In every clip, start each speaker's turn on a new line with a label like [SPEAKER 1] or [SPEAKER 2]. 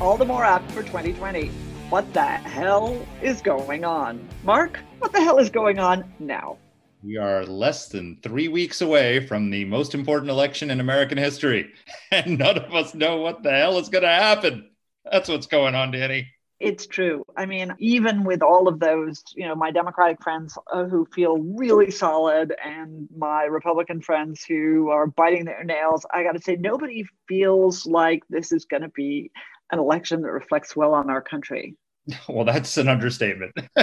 [SPEAKER 1] All the More Apt for 2020. What the hell is going on? Mark, what the hell is going on now?
[SPEAKER 2] We are less than three weeks away from the most important election in American history, and none of us know what the hell is going to happen. That's what's going on, Danny
[SPEAKER 1] it's true. I mean, even with all of those, you know, my Democratic friends uh, who feel really solid and my Republican friends who are biting their nails, I got to say, nobody feels like this is going to be an election that reflects well on our country.
[SPEAKER 2] Well, that's an understatement.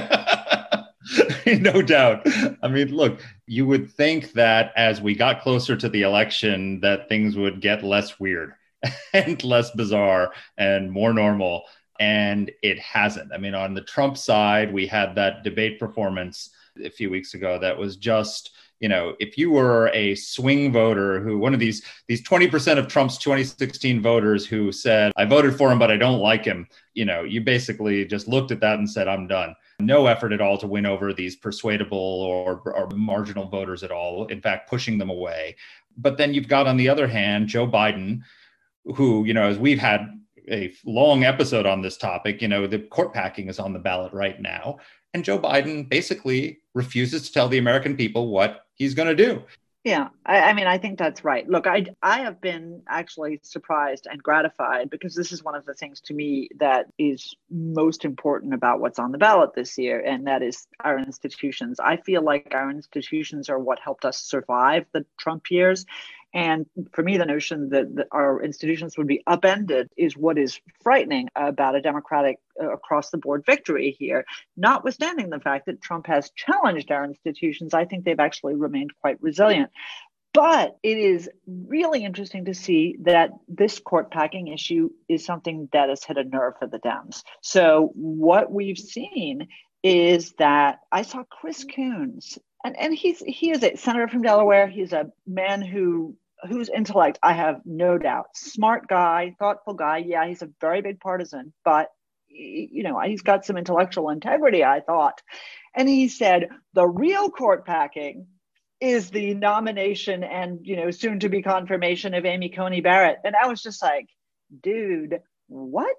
[SPEAKER 2] no doubt. I mean, look, you would think that as we got closer to the election, that things would get less weird and less bizarre and more normal and it hasn't. I mean, on the Trump side, we had that debate performance a few weeks ago that was just you know if you were a swing voter who one of these these 20% of trump's 2016 voters who said i voted for him but i don't like him you know you basically just looked at that and said i'm done no effort at all to win over these persuadable or, or marginal voters at all in fact pushing them away but then you've got on the other hand joe biden who you know as we've had a long episode on this topic. You know, the court packing is on the ballot right now. And Joe Biden basically refuses to tell the American people what he's going to do.
[SPEAKER 1] Yeah, I, I, mean, I think that's right. Look, I, I have been actually surprised and gratified because this is one of the things to me that is most important about what's on the ballot this year, and that is our institutions. I feel like our institutions are what helped us survive the Trump years. And for me, the notion that, that, our institutions would be upended is what is frightening about a Democratic uh, across the board victory here. Notwithstanding the fact that Trump has challenged our institutions, I think they've actually remained quite resilient. But it is really interesting to see that this court packing issue is something that has hit a nerve for the Dems. So, what we've seen is that I saw Chris Coons and and he's he is a senator from Delaware. He's a man who whose intellect I have no doubt. Smart guy, thoughtful guy. Yeah, he's a very big partisan, but you know he's got some intellectual integrity. I thought, and he said the real court packing is the nomination and you know soon to be confirmation of Amy Coney Barrett. And I was just like, dude, what?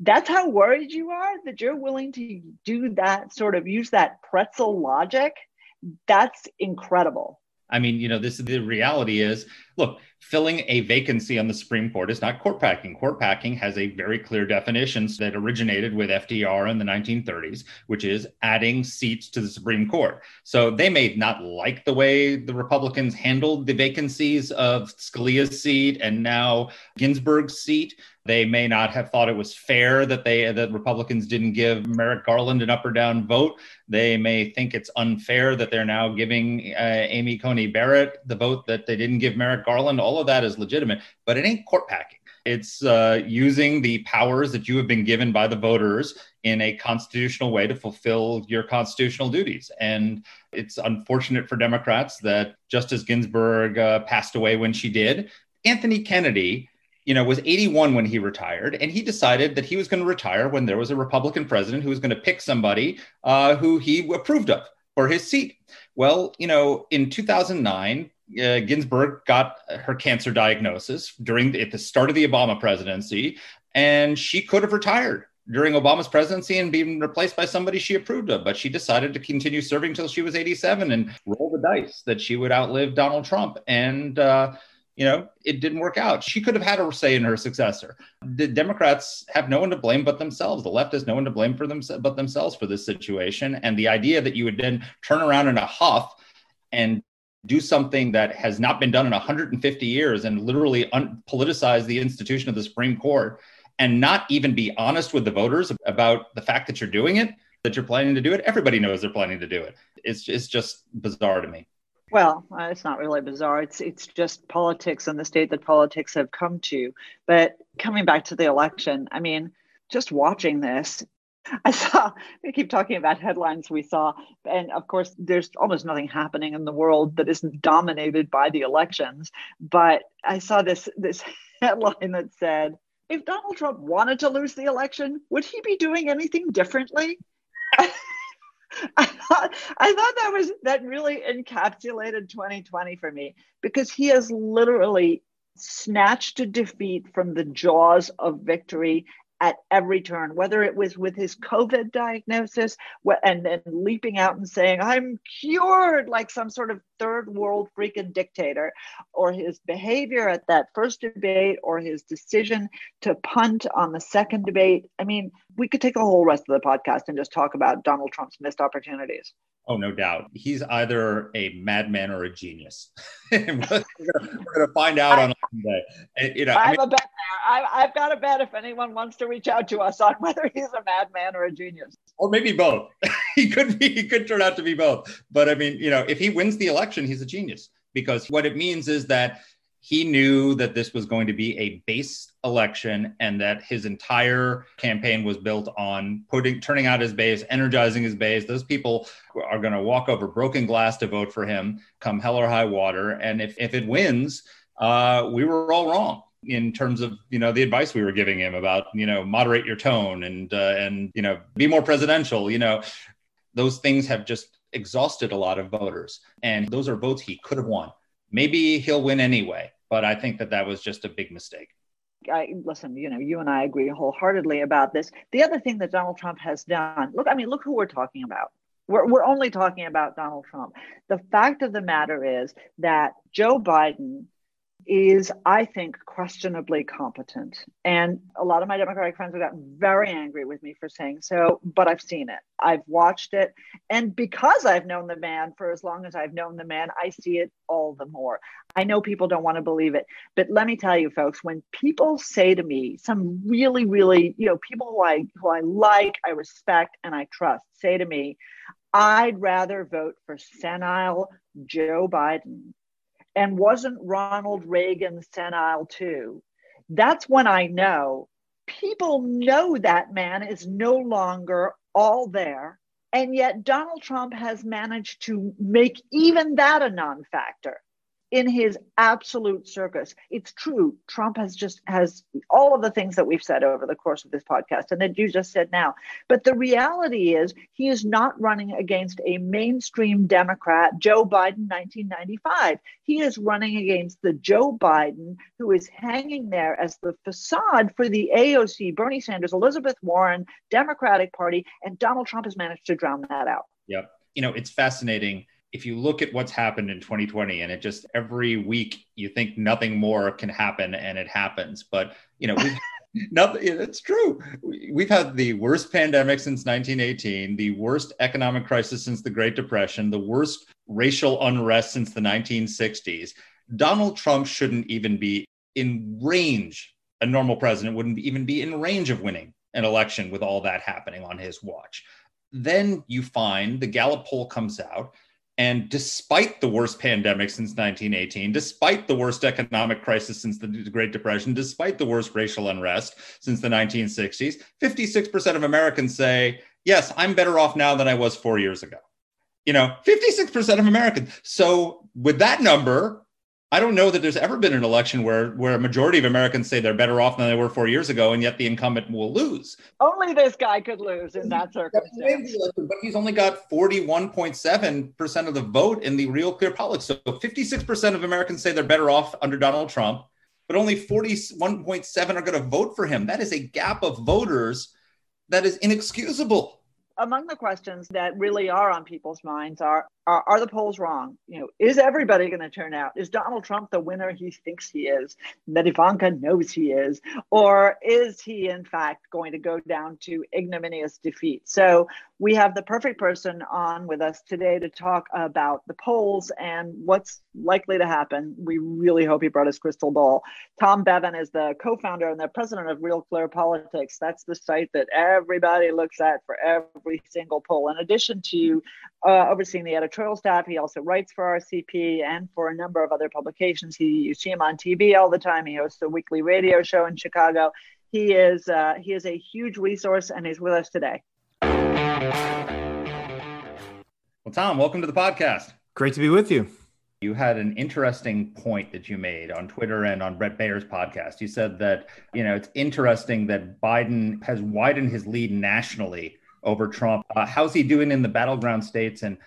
[SPEAKER 1] That's how worried you are that you're willing to do that sort of use that pretzel logic that's incredible.
[SPEAKER 2] I mean, you know, this is the reality is look, filling a vacancy on the Supreme Court is not court packing. Court packing has a very clear definition that originated with FDR in the 1930s, which is adding seats to the Supreme Court. So they may not like the way the Republicans handled the vacancies of Scalia's seat and now Ginsburg's seat. They may not have thought it was fair that they that Republicans didn't give Merrick Garland an up or down vote. They may think it's unfair that they're now giving uh, Amy Coney Barrett the vote that they didn't give Merrick Garland. All of that is legitimate, but it ain't court packing. It's uh, using the powers that you have been given by the voters in a constitutional way to fulfill your constitutional duties. And it's unfortunate for Democrats that Justice Ginsburg uh, passed away when she did. Anthony Kennedy you know, was 81 when he retired, and he decided that he was going to retire when there was a Republican president who was going to pick somebody uh, who he approved of for his seat. Well, you know, in 2009, uh, Ginsburg got her cancer diagnosis during the, at the start of the Obama presidency, and she could have retired during Obama's presidency and been replaced by somebody she approved of. But she decided to continue serving until she was 87 and roll the dice that she would outlive Donald Trump. And uh, you know, it didn't work out. She could have had a say in her successor. The Democrats have no one to blame but themselves. The left has no one to blame for them but themselves for this situation. And the idea that you would then turn around in a huff and do something that has not been done in 150 years and literally un- politicize the institution of the Supreme Court and not even be honest with the voters about the fact that you're doing it, that you're planning to do it. Everybody knows they're planning to do it. It's, it's just bizarre to me.
[SPEAKER 1] Well, uh, it's not really bizarre. It's it's just politics and the state that politics have come to. But coming back to the election, I mean, just watching this, I saw, we keep talking about headlines we saw. And of course, there's almost nothing happening in the world that isn't dominated by the elections. But I saw this, this headline that said, if Donald Trump wanted to lose the election, would he be doing anything differently? I thought I thought that was that really encapsulated 2020 for me because he has literally snatched a defeat from the jaws of victory at every turn, whether it was with his COVID diagnosis and then leaping out and saying, I'm cured, like some sort of third world freaking dictator, or his behavior at that first debate, or his decision to punt on the second debate. I mean, we could take the whole rest of the podcast and just talk about Donald Trump's missed opportunities.
[SPEAKER 2] Oh, no doubt. He's either a madman or a genius. we're going to find out I, on Monday.
[SPEAKER 1] You know, I have I mean, a bet there. I, I've got a bet if anyone wants to reach out to us on whether he's a madman or a genius.
[SPEAKER 2] Or maybe both. he could be. He could turn out to be both. But I mean, you know, if he wins the election, he's a genius because what it means is that he knew that this was going to be a base election and that his entire campaign was built on putting turning out his base energizing his base. Those people are going to walk over broken glass to vote for him come hell or high water. And if, if it wins uh, we were all wrong in terms of you know the advice we were giving him about you know moderate your tone and uh, and you know be more presidential you know. Those things have just exhausted a lot of voters. And those are votes he could have won. Maybe he'll win anyway but I think that that was just a big mistake.
[SPEAKER 1] I listen, you know, you and I agree wholeheartedly about this. The other thing that Donald Trump has done, look, I mean, look who we're talking about. We're, we're only talking about Donald Trump. The fact of the matter is that Joe Biden is, I think, questionably competent. And a lot of my Democratic friends have gotten very angry with me for saying so, but I've seen it. I've watched it. And because I've known the man for as long as I've known the man, I see it all the more. I know people don't want to believe it, but let me tell you, folks, when people say to me, some really, really, you know, people who I who I like, I respect, and I trust say to me, I'd rather vote for senile Joe Biden and wasn't Ronald Reagan senile too? That's when I know people know that man is no longer all there. And yet Donald Trump has managed to make even that a non factor in his absolute circus. It's true. Trump has just has all of the things that we've said over the course of this podcast and that you just said now. But the reality is he is not running against a mainstream Democrat, Joe Biden 1995. He is running against the Joe Biden who is hanging there as the facade for the AOC, Bernie Sanders, Elizabeth Warren, Democratic Party, and Donald Trump has managed to drown that out.
[SPEAKER 2] Yep. You know, it's fascinating if you look at what's happened in 2020 and it just every week you think nothing more can happen and it happens but you know we've nothing it's true. We've had the worst pandemic since 1918 the worst economic crisis since the great depression the worst racial unrest since the 1960s donald trump shouldn't even be in range a normal president wouldn't even be in range of winning an election with all that happening on his watch. Then you find the gallup poll comes out and despite the worst pandemic since 1918, despite the worst economic crisis since the Great Depression, despite the worst racial unrest since the 1960s, 56% of Americans say, yes, I'm better off now than I was four years ago. You know, 56% of Americans. So, with that number, I don't know that there's ever been an election where where a majority of Americans say they're better off than they were four years ago, and yet the incumbent will lose.
[SPEAKER 1] Only this guy could lose in that circumstance.
[SPEAKER 2] But he's only got 41.7 percent of the vote in the real clear politics. So 56 percent of Americans say they're better off under Donald Trump, but only 41.7 are going to vote for him. That is a gap of voters that is inexcusable
[SPEAKER 1] among the questions that really are on people's minds are are, are the polls wrong? You know, is everybody going to turn out? Is Donald Trump the winner he thinks he is, that Ivanka knows he is, or is he in fact going to go down to ignominious defeat? So we have the perfect person on with us today to talk about the polls and what's likely to happen. We really hope he brought his crystal ball. Tom Bevan is the co-founder and the president of Real Clear Politics. That's the site that everybody looks at for every single poll. In addition to uh, overseeing the editorial staff. He also writes for RCP and for a number of other publications. He you see him on TV all the time. He hosts a weekly radio show in Chicago. He is uh, he is a huge resource, and he's with us today.
[SPEAKER 2] Well, Tom, welcome to the podcast.
[SPEAKER 3] Great to be with you.
[SPEAKER 2] You had an interesting point that you made on Twitter and on Brett Baier's podcast. You said that, you know, it's interesting that Biden has widened his lead nationally over Trump. Uh, how's he doing in the battleground states? And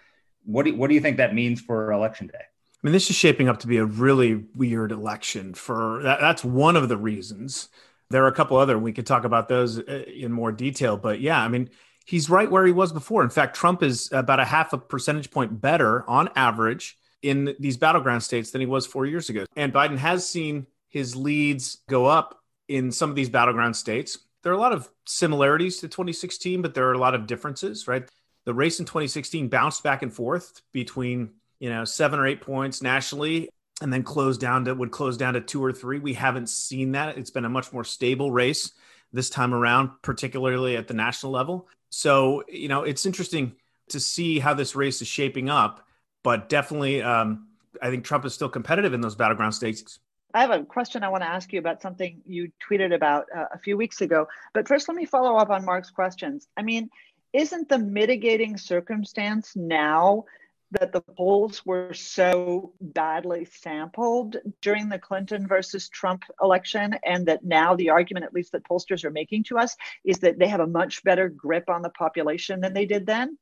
[SPEAKER 2] what do, what do you think that means for election day?
[SPEAKER 3] I mean, this is shaping up to be a really weird election for that, that's one of the reasons. There are a couple other, we could talk about those uh, in more detail, but yeah, I mean, he's right where he was before. In fact, Trump is about a half a percentage point better on average in these battleground states than he was four years ago. And Biden has seen his leads go up in some of these battleground states. There are a lot of similarities to 2016, but there are a lot of differences, right? The race in 2016 bounced back and forth between, you know, seven or eight points nationally and then closed down to would close down to two or three. We haven't seen that. It's been a much more stable race this time around, particularly at the national level. So, you know, it's interesting to see how this race is shaping up, but definitely, um, I think Trump is still competitive in those battleground states.
[SPEAKER 1] I have a question I want to ask you about something you tweeted about uh, a few weeks ago. But first, let me follow up on Mark's questions. I mean, isn't the mitigating circumstance now that the polls were so badly sampled during the Clinton versus Trump election, and that now the argument, at least that pollsters are making to us, is that they have a much better grip on the population than they did then?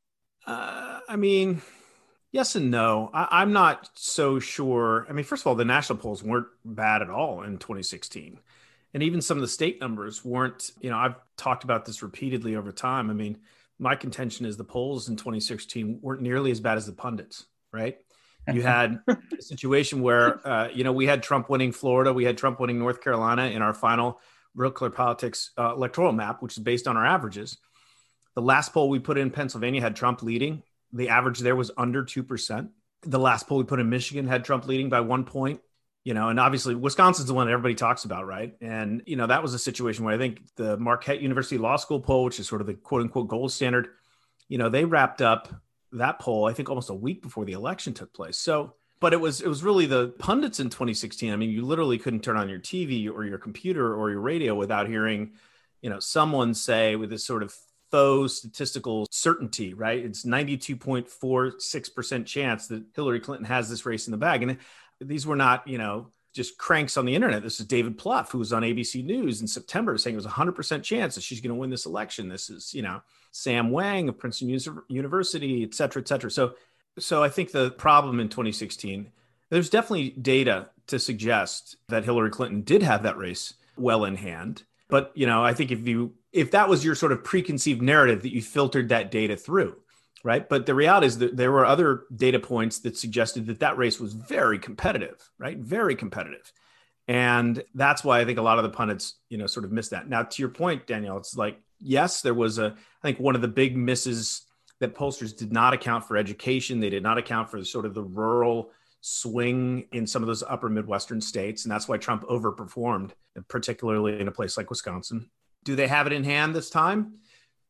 [SPEAKER 3] Uh, I mean, yes and no. I, am not so sure. I mean, first of all, the national polls weren't bad at all in 2016. And even some of the state numbers weren't, you know, I've talked about this repeatedly over time. I mean, my contention is the polls in 2016 weren't nearly as bad as the pundits, right? You had a situation where, uh, you know, we had Trump winning Florida, we had Trump winning North Carolina in our final Real Clear Politics uh, electoral map, which is based on our averages. The last poll we put in Pennsylvania had Trump leading. The average there was under 2%. The last poll we put in Michigan had Trump leading by one point you know, and obviously Wisconsin's the one everybody talks about, right? And you know, that was a situation where I think the Marquette University Law School poll, which is sort of the quote unquote gold standard, you know, they wrapped up that poll I think almost a week before the election took place. So, but it was it was really the pundits in 2016. I mean, you literally couldn't turn on your TV or your computer or your radio without hearing, you know, someone say with this sort of faux statistical certainty, right? It's 92.46% chance that Hillary Clinton has this race in the bag. And these were not, you know, just cranks on the internet. This is David Plouffe, who was on ABC News in September saying it was a 100% chance that she's going to win this election. This is, you know, Sam Wang of Princeton University, et cetera, et cetera. So, so I think the problem in 2016, there's definitely data to suggest that Hillary Clinton did have that race well in hand. But, you know, I think if you, if that was your sort of preconceived narrative that you filtered that data through, right? But the reality is that there were other data points that suggested that that race was very competitive, right? Very competitive. And that's why I think a lot of the pundits, you know, sort of missed that. Now, to your point, Danielle, it's like, yes, there was a, I think one of the big misses that pollsters did not account for education. They did not account for sort of the rural swing in some of those upper Midwestern states. And that's why Trump overperformed, particularly in a place like Wisconsin. Do they have it in hand this time?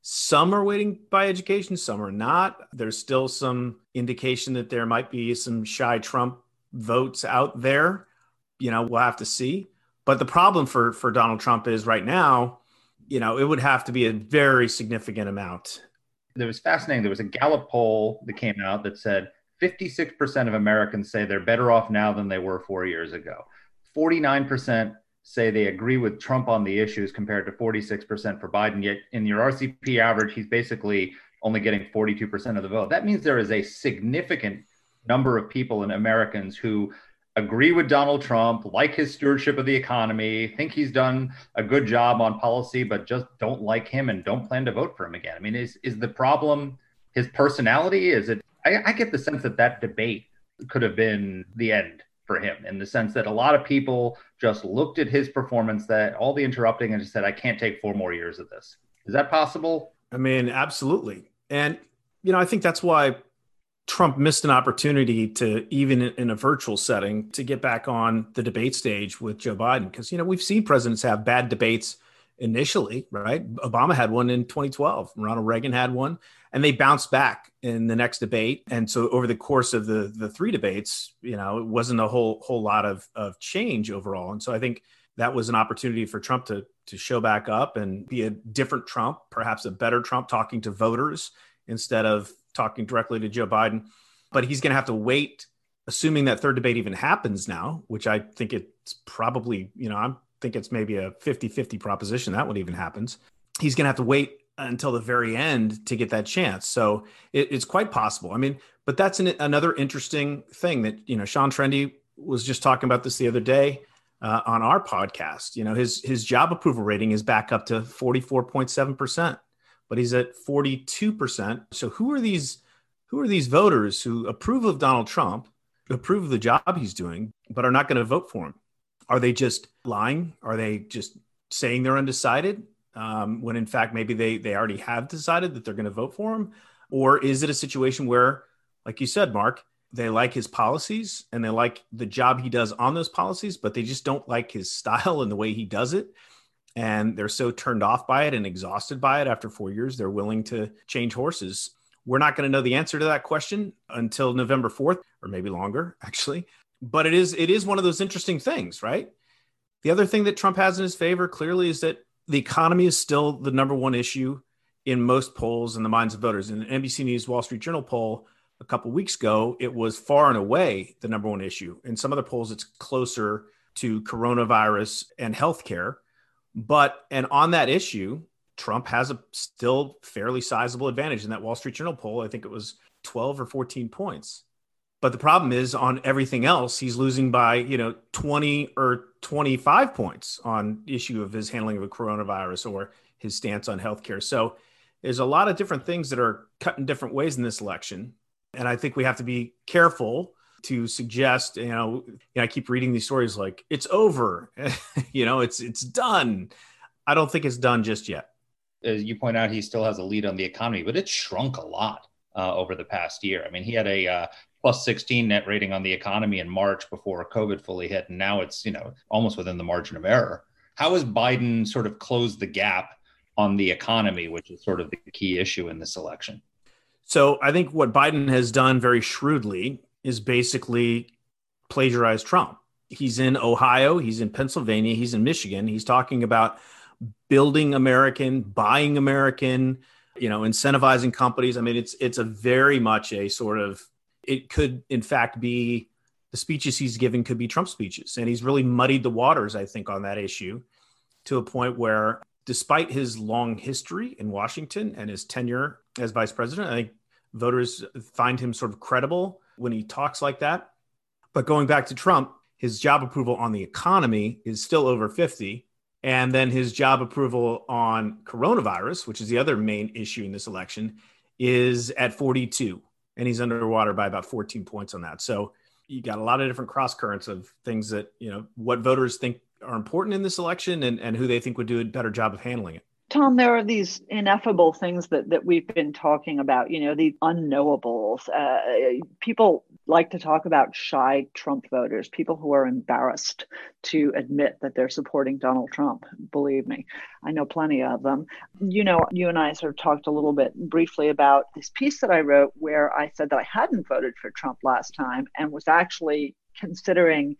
[SPEAKER 3] Some are weighting by education, some are not. There's still some indication that there might be some shy Trump votes out there. You know, we'll have to see. But the problem for for Donald Trump is right now, you know, it would have to be a very significant amount.
[SPEAKER 2] It was fascinating. There was a Gallup poll that came out that said 56% of Americans say they're better off now than they were four years ago. 49% say they agree with Trump on the issues compared to 46% for Biden. Yet in your RCP average, he's basically only getting 42% of the vote. That means there is a significant number of people and Americans who agree with Donald Trump, like his stewardship of the economy, think he's done a good job on policy, but just don't like him and don't plan to vote for him again. I mean, is is the problem his personality? Is it? I, I get the sense that that debate could have been the end for him in the sense that a lot of people just looked at his performance, that all the interrupting, and just said, I can't take four more years of this. Is that possible?
[SPEAKER 3] I mean, absolutely. And, you know, I think that's why Trump missed an opportunity to, even in a virtual setting, to get back on the debate stage with Joe Biden. Because, you know, we've seen presidents have bad debates initially, right? Obama had one in 2012, Ronald Reagan had one, and they bounced back in the next debate. And so over the course of the the three debates, you know, it wasn't a whole whole lot of of change overall. And so I think that was an opportunity for Trump to to show back up and be a different Trump, perhaps a better Trump talking to voters instead of talking directly to Joe Biden. But he's going to have to wait assuming that third debate even happens now, which I think it's probably, you know, I think it's maybe a 50 50 proposition that one even happens. He's going to have to wait until the very end to get that chance. So it, it's quite possible. I mean, but that's an, another interesting thing that, you know, Sean Trende was just talking about this the other day uh, on our podcast. You know, his, his job approval rating is back up to 44.7%, but he's at 42%. So who are these? Who are these voters who approve of Donald Trump approve of the job he's doing, but are not going to vote for him? Are they just lying? Are they just saying they're undecided um, when in fact maybe they they already have decided that they're going to vote for him? Or is it a situation where, like you said, Mark, they like his policies and they like the job he does on those policies, but they just don't like his style and the way he does it. And they're so turned off by it and exhausted by it after four years, they're willing to change horses. We're not going to know the answer to that question until November 4th, or maybe longer, actually. But it is it is one of those interesting things, right? The other thing that Trump has in his favor clearly is that the economy is still the number one issue in most polls in the minds of voters. In an NBC News Wall Street Journal poll a couple weeks ago, it was far and away the number one issue. In some other polls, it's closer to coronavirus and healthcare. But and on that issue, Trump has a still fairly sizable advantage in that Wall Street Journal poll. I think it was 12 or 14 points. But the problem is on everything else, he's losing by, you know, 20 or 25 points on issue of his handling of the coronavirus or his stance on healthcare. So there's a lot of different things that are cut in different ways in this election. And I think we have to be careful to suggest, you know, you know I keep reading these stories like it's over, you know, it's it's done. I don't think it's done just yet
[SPEAKER 2] as you point out, he still has a lead on the economy, but it's shrunk a lot uh, over the past year. I mean, he had a uh, plus 16 net rating on the economy in March before COVID fully hit, and now it's you know almost within the margin of error. How has Biden sort of closed the gap on the economy, which is sort of the key issue in this election?
[SPEAKER 3] So I think what Biden has done very shrewdly is basically plagiarize Trump. He's in Ohio, he's in Pennsylvania, he's in Michigan. He's talking about building American, buying American, you know, incentivizing companies. I mean, it's it's a very much a sort of it could in fact be the speeches he's giving could be Trump speeches. And he's really muddied the waters, I think, on that issue to a point where despite his long history in Washington and his tenure as vice president, I think voters find him sort of credible when he talks like that. But going back to Trump, his job approval on the economy is still over 50 and then his job approval on coronavirus, which is the other main issue in this election, is at 42. And he's underwater by about 14 points on that. So you got a lot of different cross currents of things that, you know, what voters think are important in this election and, and who they think would do a better job of handling it.
[SPEAKER 1] Tom, there are these ineffable things that, that we've been talking about, you know, these unknowables. Uh, people like to talk about shy Trump voters, people who are embarrassed to admit that they're supporting Donald Trump. Believe me, I know plenty of them. You know, you and I sort of talked a little bit briefly about this piece that I wrote where I said that I hadn't voted for Trump last time and was actually considering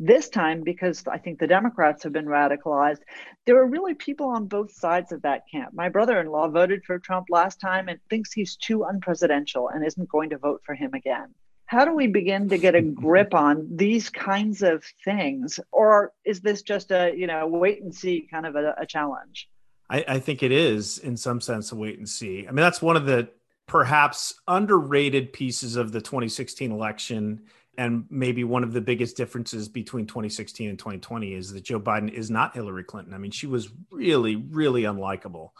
[SPEAKER 1] this time, because I think the Democrats have been radicalized, there are really people on both sides of that camp. My brother in law voted for Trump last time and thinks he's too unpresidential and isn't going to vote for him again. How do we begin to get a grip on these kinds of things? Or is this just a, you know, wait and see kind of a, a challenge?
[SPEAKER 3] I, I think it is, in some sense, a wait and see. I mean, that's one of the perhaps underrated pieces of the 2016 election and maybe one of the biggest differences between 2016 and 2020 is that Joe Biden is not Hillary Clinton. I mean, she was really, really unlikable.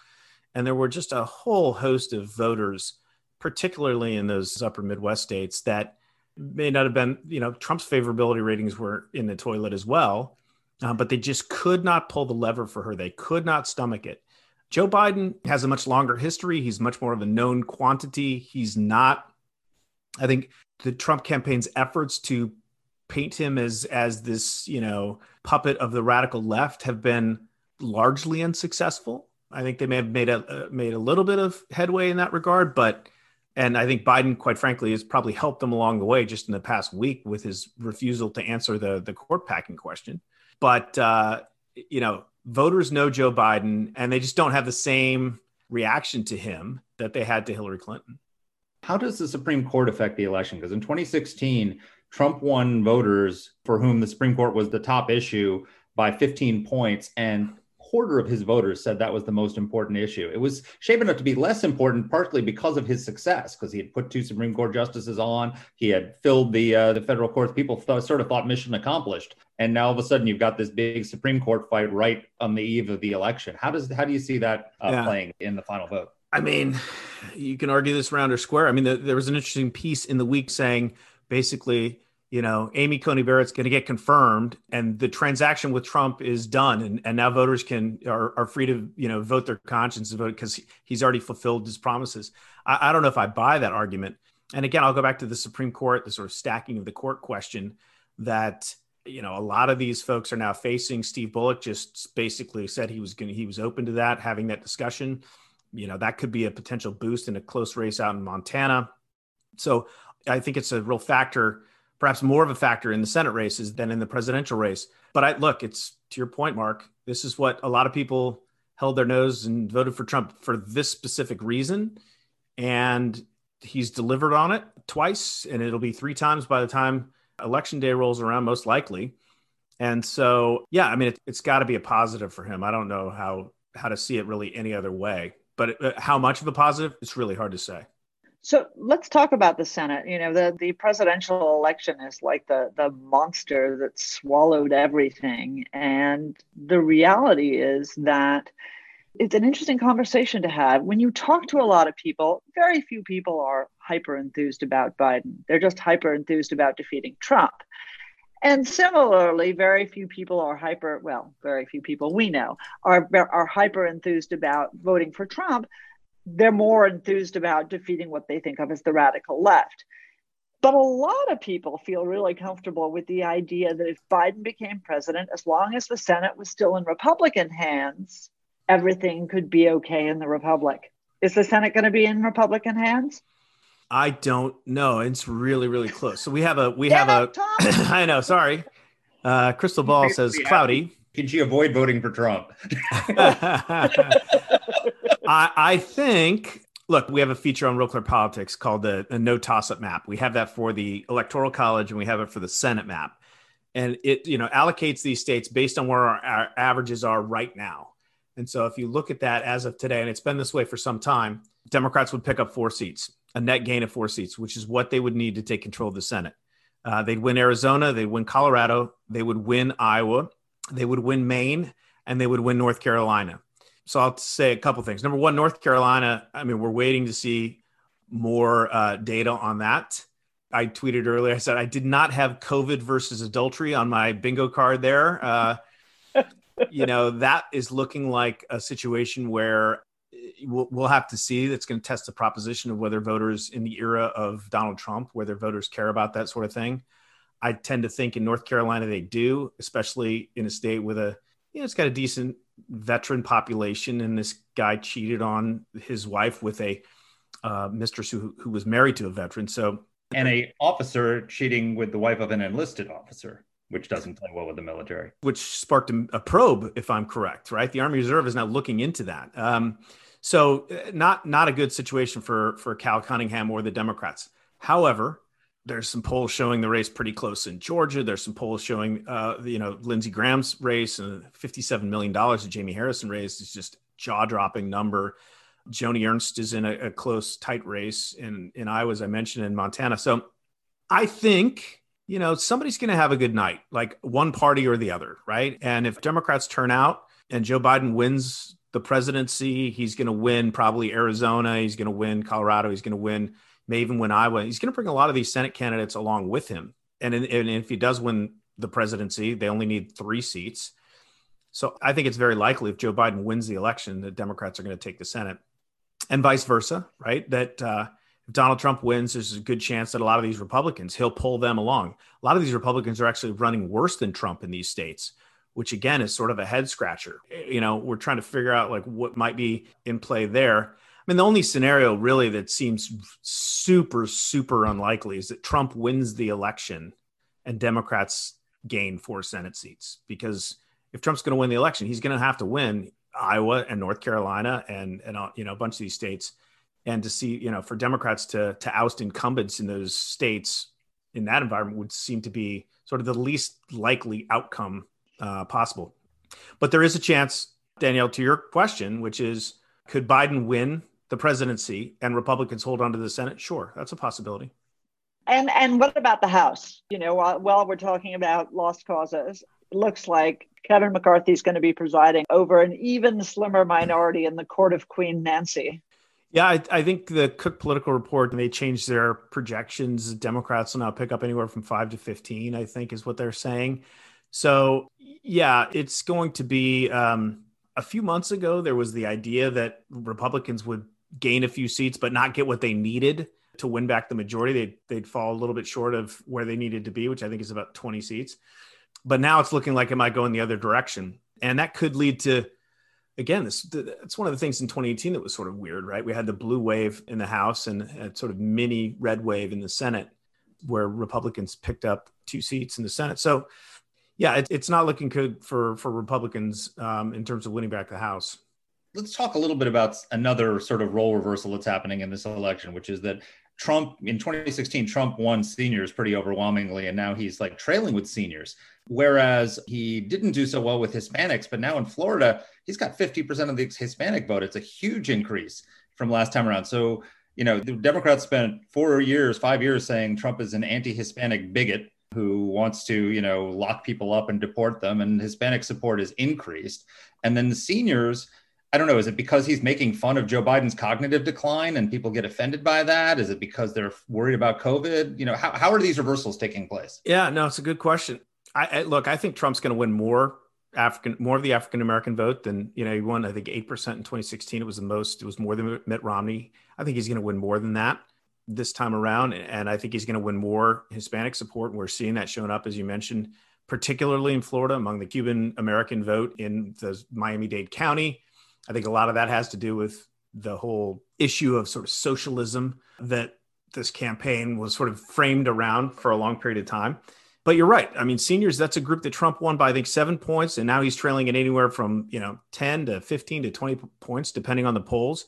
[SPEAKER 3] And there were just a whole host of voters, particularly in those upper Midwest states, that may not have been, you know, Trump's favorability ratings were in the toilet as well, uh, but they just could not pull the lever for her. They could not stomach it. Joe Biden has a much longer history. He's much more of a known quantity. He's not, I think, the Trump campaign's efforts to paint him as as this you know puppet of the radical left have been largely unsuccessful. I think they may have made a uh, made a little bit of headway in that regard, but and I think Biden, quite frankly, has probably helped them along the way just in the past week with his refusal to answer the the court packing question. But uh, you know, voters know Joe Biden, and they just don't have the same reaction to him that they had to Hillary Clinton.
[SPEAKER 2] How does the Supreme Court affect the election? Because in 2016, Trump won voters for whom the Supreme Court was the top issue by 15 points, and quarter of his voters said that was the most important issue. It was shaping up to be less important, partly because of his success, because he had put two Supreme Court justices on, he had filled the uh, the federal courts. People th- sort of thought mission accomplished, and now all of a sudden you've got this big Supreme Court fight right on the eve of the election. How does how do you see that uh, yeah. playing in the final vote?
[SPEAKER 3] I mean, you can argue this round or square. I mean, the, there was an interesting piece in the week saying basically you know, Amy Coney Barrett's going to get confirmed, and the transaction with Trump is done, and, and now voters can are, are free to you know vote their conscience and vote because he's already fulfilled his promises. I, I don't know if I buy that argument. And again, I'll go back to the Supreme Court, the sort of stacking of the court question that you know a lot of these folks are now facing. Steve Bullock just basically said he was going he was open to that, having that discussion. You know, that could be a potential boost in a close race out in Montana. So I think it's a real factor perhaps more of a factor in the Senate races than in the presidential race. But I look, it's to your point, Mark. This is what a lot of people held their nose and voted for Trump for this specific reason. And he's delivered on it twice, and it'll be three times by the time election day rolls around, most likely. And so, yeah, I mean, it, has got to be a positive for him. I don't know how how to see it really any other way, but uh, how much of a positive, it's really hard to say.
[SPEAKER 1] So let's talk about the Senate. You know, the, the presidential election is like the, the monster that swallowed everything. And the reality is that it's an interesting conversation to have. When you talk to a lot of people, very few people are hyper enthused about Biden. They're just hyper enthused about defeating Trump. And similarly, very few people are hyper, well, very few people we know are, are hyper enthused about voting for Trump they're more enthused about defeating what they think of as the radical left. But a lot of people feel really comfortable with the idea that if Biden became president, as long as the Senate was still in Republican hands, everything could be okay in the Republic. Is the Senate going to be in Republican hands?
[SPEAKER 3] I don't know. It's really, really close. So we have a we Damn have it, a. I know. Sorry, uh, Crystal Ball says cloudy.
[SPEAKER 2] Can she avoid voting for Trump?
[SPEAKER 3] I, I think look, we have a feature on Real Clear Politics called the, the no toss up map. We have that for the Electoral College and we have it for the Senate map. And it, you know, allocates these states based on where our, our, averages are right now. And so if you look at that as of today, and it's been this way for some time, Democrats would pick up four seats, a net gain of four seats, which is what they would need to take control of the Senate. Uh, they'd win Arizona, they'd win Colorado, they would win Iowa, they would win Maine, and they would win North Carolina so I'll say a couple things. Number one, North Carolina. I mean, we're waiting to see more uh, data on that. I tweeted earlier. I said I did not have COVID versus adultery on my bingo card there. Uh, you know, that is looking like a situation where we'll, we'll have to see. That's going to test the proposition of whether voters in the era of Donald Trump, whether voters care about that sort of thing. I tend to think in North Carolina they do, especially in a state with a, you know, it's got a decent veteran population, and this guy cheated on his wife with a uh, mistress who, who was married to a veteran. So,
[SPEAKER 2] and a officer cheating with the wife of an enlisted officer, which doesn't play well with the military.
[SPEAKER 3] Which sparked a, probe, if I'm correct. Right, the Army Reserve is now looking into that. Um, so, uh, not not a good situation for for Cal Cunningham or the Democrats. However, there's some polls showing the race pretty close in Georgia. There's some polls showing, uh, you know, Lindsey Graham's race and $57 million that Jamie Harrison raised is just jaw dropping number. Joni Ernst is in a, a, close, tight race in, in Iowa, as I mentioned, in Montana. So I think, you know, somebody's going to have a good night, like one party or the other, right? And if Democrats turn out and Joe Biden wins the presidency, he's going to win probably Arizona, he's going to win Colorado, he's going to win may even win Iowa. He's going to bring a lot of these Senate candidates along with him. And, in, and if he does win the presidency, they only need three seats. So I think it's very likely if Joe Biden wins the election, the Democrats are going to take the Senate and vice versa, right? That uh, if Donald Trump wins, there's a good chance that a lot of these Republicans, he'll pull them along. A lot of these Republicans are actually running worse than Trump in these states which again is sort of a head scratcher. You know, we're trying to figure out like what might be in play there. I mean, the only scenario really that seems super, super unlikely is that Trump wins the election and Democrats gain four Senate seats. Because if Trump's going to win the election, he's going to have to win Iowa and North Carolina and and uh, you know a bunch of these states. And to see, you know, for Democrats to to oust incumbents in those states in that environment would seem to be sort of the least likely outcome uh, possible. But there is a chance, Danielle, to your question, which is could Biden win the presidency and Republicans hold on to the Senate? Sure, that's a possibility.
[SPEAKER 1] And and what about the House? You know, while, while we're talking about lost causes, it looks like Kevin McCarthy is going to be presiding over an even slimmer minority in the court of Queen Nancy.
[SPEAKER 3] Yeah, I, I, think the Cook Political Report they changed their projections. Democrats will now pick up anywhere from five to fifteen. I think is what they're saying. So yeah, it's going to be. Um, a few months ago, there was the idea that Republicans would gain a few seats, but not get what they needed to win back the majority. They'd, they'd fall a little bit short of where they needed to be, which I think is about 20 seats. But now it's looking like it might go in the other direction. And that could lead to, again, this it's one of the things in 2018 that was sort of weird, right? We had the blue wave in the House and a sort of mini red wave in the Senate, where Republicans picked up two seats in the Senate. So yeah, it, it's not looking good for for Republicans um, in terms of winning back the House.
[SPEAKER 2] Let's talk a little bit about another sort of role reversal that's happening in this election, which is that Trump in 2016, Trump won seniors pretty overwhelmingly, and now he's like trailing with seniors. Whereas he didn't do so well with Hispanics, but now in Florida, he's got 50% of the Hispanic vote. It's a huge increase from last time around. So, you know, the Democrats spent four years, five years saying Trump is an anti Hispanic bigot who wants to, you know, lock people up and deport them, and Hispanic support is increased. And then the seniors, I don't know, is it because he's making fun of Joe Biden's cognitive decline and people get offended by that? Is it because they're worried about COVID? You know, how, how are these reversals taking place?
[SPEAKER 3] Yeah, no, it's a good question. I, I look, I think Trump's going to win more African, more of the African American vote than you know. He won, I think, eight percent in 2016. It was the most. It was more than Mitt Romney. I think he's going to win more than that this time around. And I think he's going to win more Hispanic support. We're seeing that showing up, as you mentioned, particularly in Florida among the Cuban American vote in the Miami Dade County. I think a lot of that has to do with the whole issue of sort of socialism that this campaign was sort of framed around for a long period of time. But you're right. I mean, seniors, that's a group that Trump won by, I think, seven points. And now he's trailing it anywhere from, you know, 10 to 15 to 20 points, depending on the polls.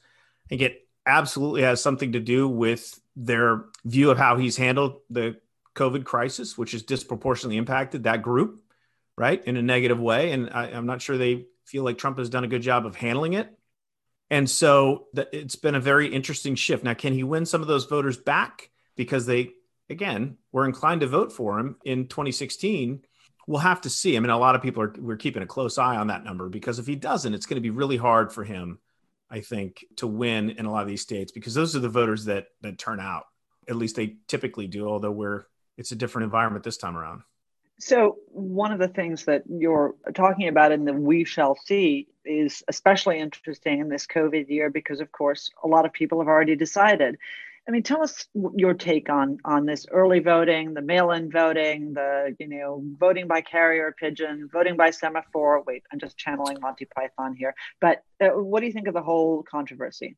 [SPEAKER 3] Think it absolutely has something to do with their view of how he's handled the COVID crisis, which has disproportionately impacted that group, right, in a negative way. And I, am not sure they feel like Trump has done a good job of handling it. And so the, it's been a very interesting shift. Now, can he win some of those voters back because they, again, were inclined to vote for him in 2016? We'll have to see. I mean, a lot of people are we're keeping a close eye on that number because if he doesn't, it's going to be really hard for him I think, to win in a lot of these states because those are the voters that that turn out. At least they typically do, although we're it's a different environment this time around.
[SPEAKER 1] So one of the things that you're talking about in the we shall see is especially interesting in this COVID year because of course a lot of people have already decided I mean, tell us your take on on this early voting, the mail-in voting, the you know voting by carrier pigeon, voting by semaphore. Wait, I'm just channeling Monty Python here. But uh, what do you think of the whole controversy?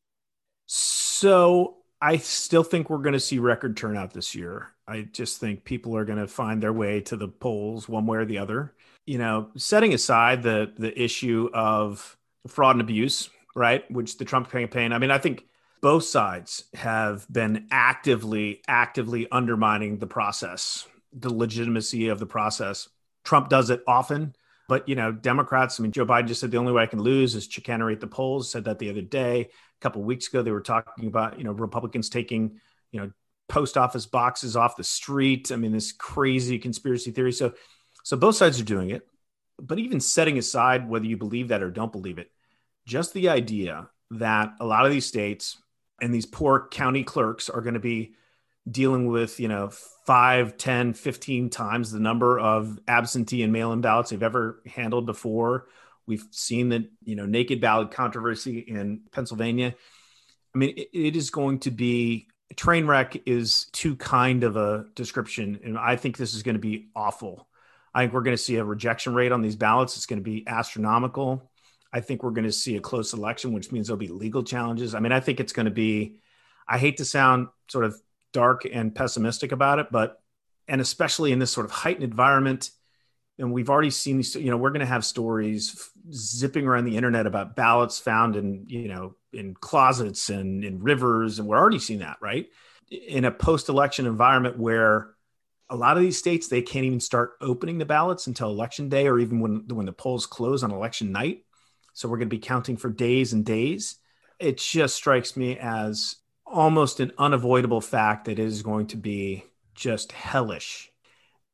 [SPEAKER 3] So I still think we're going to see record turnout this year. I just think people are going to find their way to the polls one way or the other. You know, setting aside the the issue of fraud and abuse, right? Which the Trump campaign. I mean, I think both sides have been actively, actively undermining the process, the legitimacy of the process. Trump does it often, but you know, Democrats. I mean, Joe Biden just said the only way I can lose is chicanery at the polls. Said that the other day. A couple weeks ago, they were talking about you know Republicans taking you know post office boxes off the street. I mean, this crazy conspiracy theory. So, so both sides are doing it. But even setting aside whether you believe that or don't believe it, just the idea that a lot of these states and these poor county clerks are going to be dealing with you know 5 10 15 times the number of absentee and mail-in ballots they've ever handled before we've seen the you know naked ballot controversy in pennsylvania i mean it, it is going to be train wreck is too kind of a description and i think this is going to be awful I think we're going to see a rejection rate on these ballots. It's going to be astronomical. I think we're going to see a close election, which means there'll be legal challenges. I mean, I think it's going to be, I hate to sound sort of dark and pessimistic about it, but, and especially in this sort of heightened environment, and we've already seen these, you know, we're going to have stories zipping around the internet about ballots found in, you know, in closets and in rivers. And we're already seeing that, right? In a post election environment where a lot of these states, they can't even start opening the ballots until election day or even when, when the polls close on election night so we're going to be counting for days and days. It just strikes me as almost an unavoidable fact that it is going to be just hellish.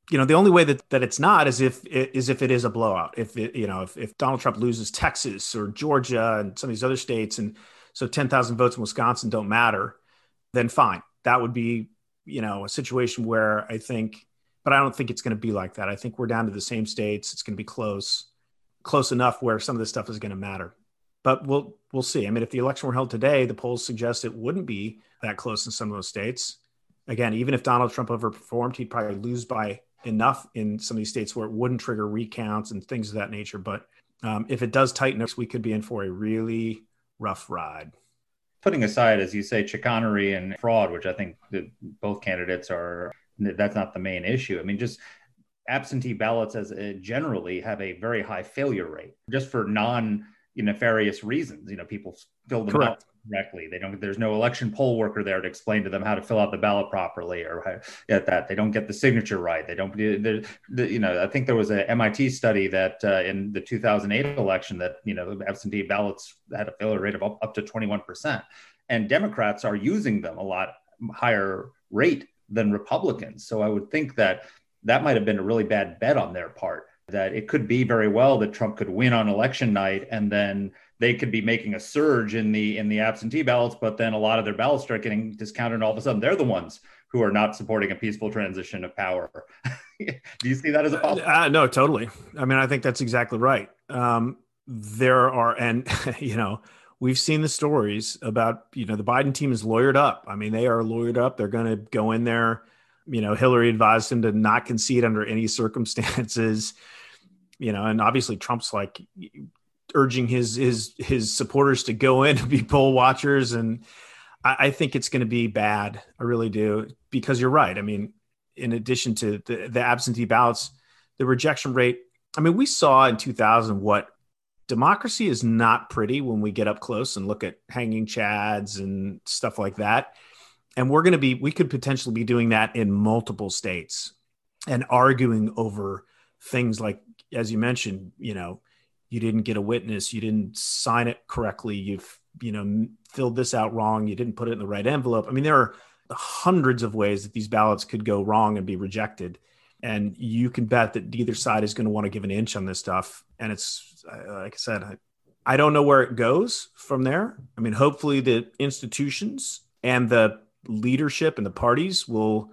[SPEAKER 3] You know, the only way that, that it's not is if it is if it is a blowout. If it, you know, if, if Donald Trump loses Texas or Georgia and some of these other states, and so 10,000 votes in Wisconsin don't matter, then fine. That would be, you know, a situation where I think, but I don't think it's going to be like that. I think we're down to the same states. It's going to be close close enough where some of this stuff is going to matter. But we'll we'll see. I mean, if the election were held today, the polls suggest it wouldn't be that close in some of those states. Again, even if Donald Trump overperformed, he'd probably lose by enough in some of these states where it wouldn't trigger recounts and things of that nature. But um, if it does tighten up, we could be in for a really rough ride.
[SPEAKER 2] Putting aside, as you say, chicanery and fraud, which I think both candidates are, that's not the main issue. I mean, just absentee ballots as a, generally have a very high failure rate just for non nefarious reasons. You know, people fill them Correct. out correctly. They don't. There's no election poll worker there to explain to them how to fill out the ballot properly or get that. They don't get the signature right. They don't. The, you know, I think there was a MIT study that uh, in the 2008 election that you know absentee ballots had a failure rate of up, up to 21 percent, and Democrats are using them a lot higher rate than Republicans. So I would think that that might have been a really bad bet on their part. That it could be very well that Trump could win on election night, and then they could be making a surge in the in the absentee ballots, but then a lot of their ballots start getting discounted, and all of a sudden they're the ones who are not supporting a peaceful transition of power. Do you see that as a
[SPEAKER 3] problem? Uh, no, totally. I mean, I think that's exactly right. Um, there are, and you know, we've seen the stories about you know the Biden team is lawyered up. I mean, they are lawyered up. They're going to go in there you know, Hillary advised him to not concede under any circumstances. You know, and obviously Trump's like urging his his his supporters to go in and be poll watchers, and I, I think it's going to be bad. I really do because you're right. I mean, in addition to the, the absentee ballots, the rejection rate. I mean, we saw in 2000 what democracy is not pretty when we get up close and look at hanging chads and stuff like that and we're going to be we could potentially be doing that in multiple states and arguing over things like as you mentioned you know you didn't get a witness you didn't sign it correctly you've you know filled this out wrong you didn't put it in the right envelope. I mean there are hundreds of ways that these ballots could go wrong and be rejected. And you can bet that either side is going to want to give an inch on this stuff. And it's like i said I, I don't know where it goes from there. I mean hopefully the institutions and the leadership and the parties will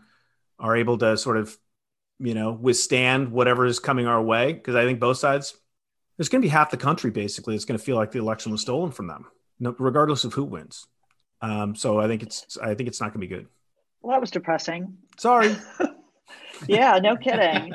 [SPEAKER 3] are able to sort of you know withstand whatever is coming our way because i think both sides there's going to be half the country basically it's going to feel like the election was stolen from them regardless of who wins. Um, so i think it's i think it's not going to be good.
[SPEAKER 1] Well that was depressing.
[SPEAKER 3] Sorry.
[SPEAKER 1] Yeah no kidding.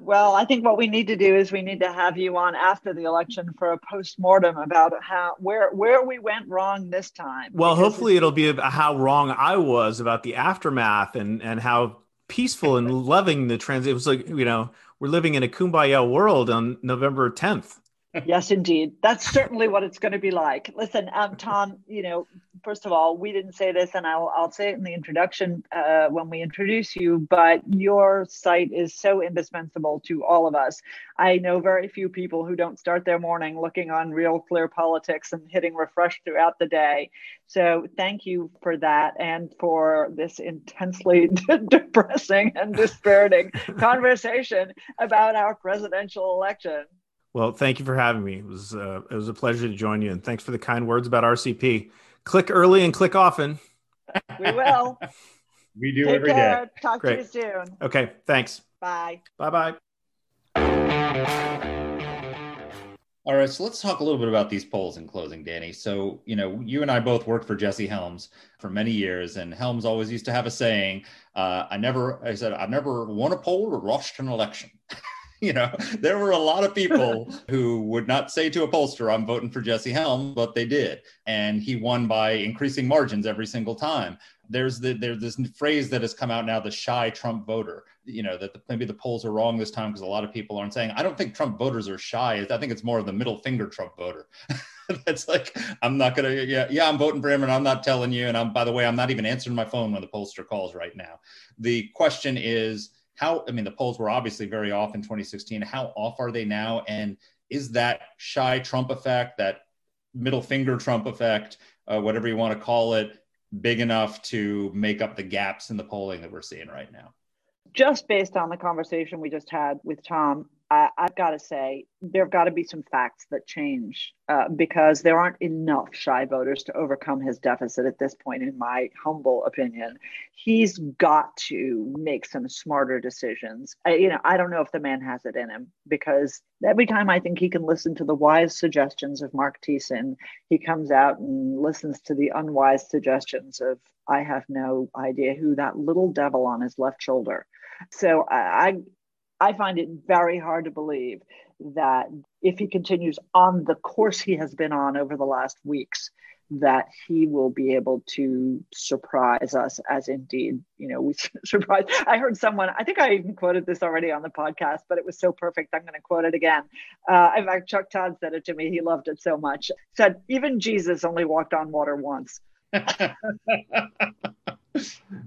[SPEAKER 1] Well, I think what we need to do is we need to have you on after the election for a post-mortem about how where where we went wrong this time.
[SPEAKER 3] Well, hopefully it'll be about how wrong I was about the aftermath and and how peaceful and loving the transit. It was like you know we're living in a kumbaya world on November 10th
[SPEAKER 1] yes, indeed. That's certainly what it's going to be like. Listen, um, Tom, you know, first of all, we didn't say this, and I'll, I'll say it in the introduction uh, when we introduce you, but your site is so indispensable to all of us. I know very few people who don't start their morning looking on Real Clear Politics and hitting refresh throughout the day. So thank you for that and for this intensely depressing and dispiriting conversation about our presidential election.
[SPEAKER 3] Well, thank you for having me. It was uh, it was a pleasure to join you, and thanks for the kind words about RCP. Click early and click often.
[SPEAKER 1] We will.
[SPEAKER 2] we do Take every care. day.
[SPEAKER 1] Talk Great. to you soon.
[SPEAKER 3] Okay. Thanks.
[SPEAKER 1] Bye.
[SPEAKER 3] Bye bye.
[SPEAKER 2] All right, so let's talk a little bit about these polls in closing, Dany. So, you know, you and I both worked for Jesse Helms for many years, and Helms always used to have a saying, uh, I never, I said, I've never won a poll or lost an election. you know, there were a lot of people who would not say to a pollster, I'm voting for Jesse Helms, but they did. And he won by increasing margins every single time. There's the, there's this phrase that has come out now, the shy Trump voter, you know, that the, maybe the polls are wrong this time because a lot of people aren't saying, I don't think Trump voters are shy. I think it's more of the middle finger Trump voter. That's like, I'm not going to, yeah, yeah, I'm voting for him and I'm not telling you. And I'm, by the way, I'm not even answering my phone when the pollster calls right now. The question is, how i mean the polls were obviously very off in 2016 how off are they now? And is that shy trump effect that middle finger trump effect uh, whatever you want to call it big enough to make up the gaps in the polling that we're seeing right now?
[SPEAKER 1] Just based on the conversation we just had with tom I, have got to say, there have got to be some facts that change uh, because there aren't enough shy voters to overcome his deficit at this point, in my humble opinion. He's got to make some smarter decisions. I, you know, I don't know if the man has it in him because every time I think he can listen to the wise suggestions of Marc Thiessen, he comes out and listens to the unwise suggestions of I have no idea who that little devil on his left shoulder. So I, I find it very hard to believe that if he continues on the course he has been on over the last weeks, that he will be able to surprise us as indeed, you know, we surprise. I heard someone, I think I even quoted this already on the podcast, but it was so perfect. I'm going to quote it again. Uh, in fact, Chuck Todd said it to me. He loved it so much. Said, even Jesus only walked on water once.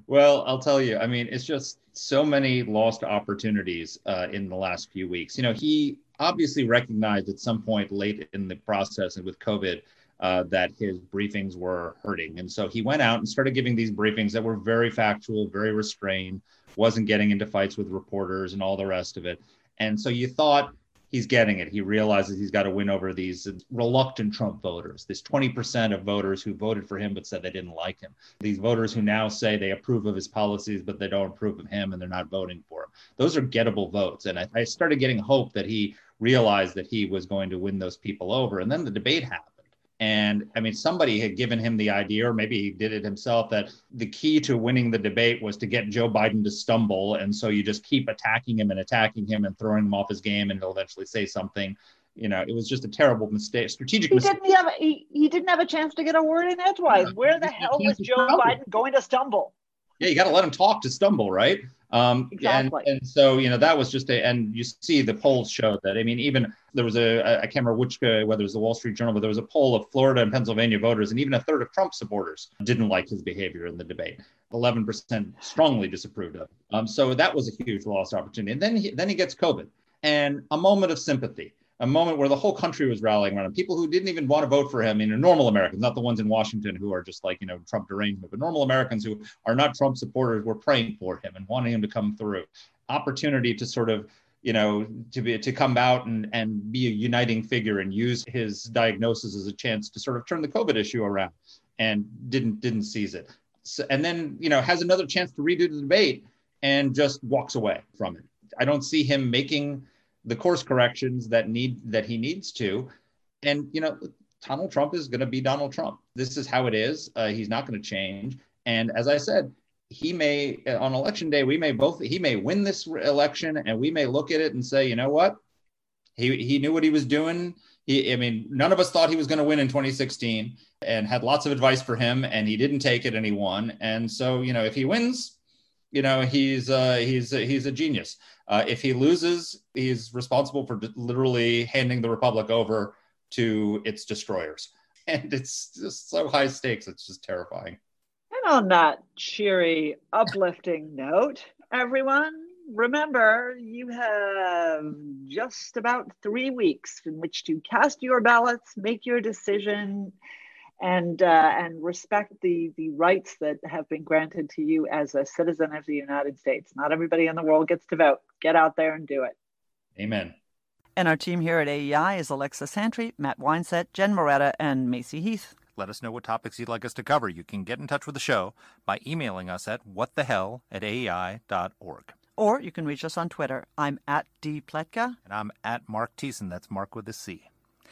[SPEAKER 2] well, I'll tell you, I mean, it's just so many lost opportunities uh, in the last few weeks. You know, he obviously recognized at some point late in the process and with COVID uh, that his briefings were hurting. And so he went out and started giving these briefings that were very factual, very restrained, wasn't getting into fights with reporters and all the rest of it. And so you thought, he's getting it. He realizes he's got to win over these reluctant Trump voters, this 20% of voters who voted for him but said they didn't like him. These voters who now say they approve of his policies but they don't approve of him and they're not voting for him. Those are gettable votes. And I, I started getting hope that he realized that he was going to win those people over. And then the debate happened. And I mean, somebody had given him the idea, or maybe he did it himself, that the key to winning the debate was to get Joe Biden to stumble. And so you just keep attacking him and attacking him and throwing him off his game, and he'll eventually say something. You know, it was just a terrible mistake, strategic
[SPEAKER 1] he
[SPEAKER 2] mistake.
[SPEAKER 1] Didn't have he, he didn't have a chance to get a word in edgewise. Where the hell was Joe Biden going to stumble?
[SPEAKER 2] Yeah, you got to let him talk to stumble, right? Um,
[SPEAKER 1] exactly.
[SPEAKER 2] And, and so, you know, that was just a, and you see the polls showed that. I mean, even there was a, I can't remember which, uh, whether it was the Wall Street Journal, but there was a poll of Florida and Pennsylvania voters, and even a third of Trump supporters didn't like his behavior in the debate. 11% strongly disapproved of. Um, so that was a huge lost opportunity. And then he, then he gets COVID and a moment of sympathy a moment where the whole country was rallying around him. People who didn't even want to vote for him, you know, normal Americans, not the ones in Washington who are just like, you know, Trump derangement, but normal Americans who are not Trump supporters were praying for him and wanting him to come through. Opportunity to sort of, you know, to be to come out and and be a uniting figure and use his diagnosis as a chance to sort of turn the COVID issue around, and didn't didn't seize it. So, and then you know has another chance to redo the debate and just walks away from it. I don't see him making the course corrections that need that he needs to. And you know donald trump is going to be donald trump. This is how it is. Uh, he's not going to change. And as i said he may on election day we may both he may win this election and we may look at it and say you know what? He he knew what he was doing. He, I mean, none of us thought he was going to win in 2016 and had lots of advice for him, and he didn't take it and he won. And so, you know, if he wins, you know, he's uh, he's he's a genius. Uh, if he loses, he's responsible for literally handing the republic over to its destroyers. And it's just so high stakes. It's just terrifying.
[SPEAKER 1] And on that cheery, uplifting note, everyone, remember you have just about three weeks in which to cast your ballots, make your decision, and uh, and respect the the rights that have been granted to you as a citizen of the United States. Not everybody in the world gets to vote. Get out there and do it.
[SPEAKER 2] Amen.
[SPEAKER 4] And our team here at AEI is Alexa Santry, Matt Weinset, Jen Moretta, and Macy Heath.
[SPEAKER 5] Let us know what topics you'd like us to cover. You can get in touch with the show by emailing us at whatthehell at aei.org.
[SPEAKER 4] Or you can reach us on Twitter. I'm at D. Pletka.
[SPEAKER 5] And I'm at Marc Thiessen. That's Marc with a C.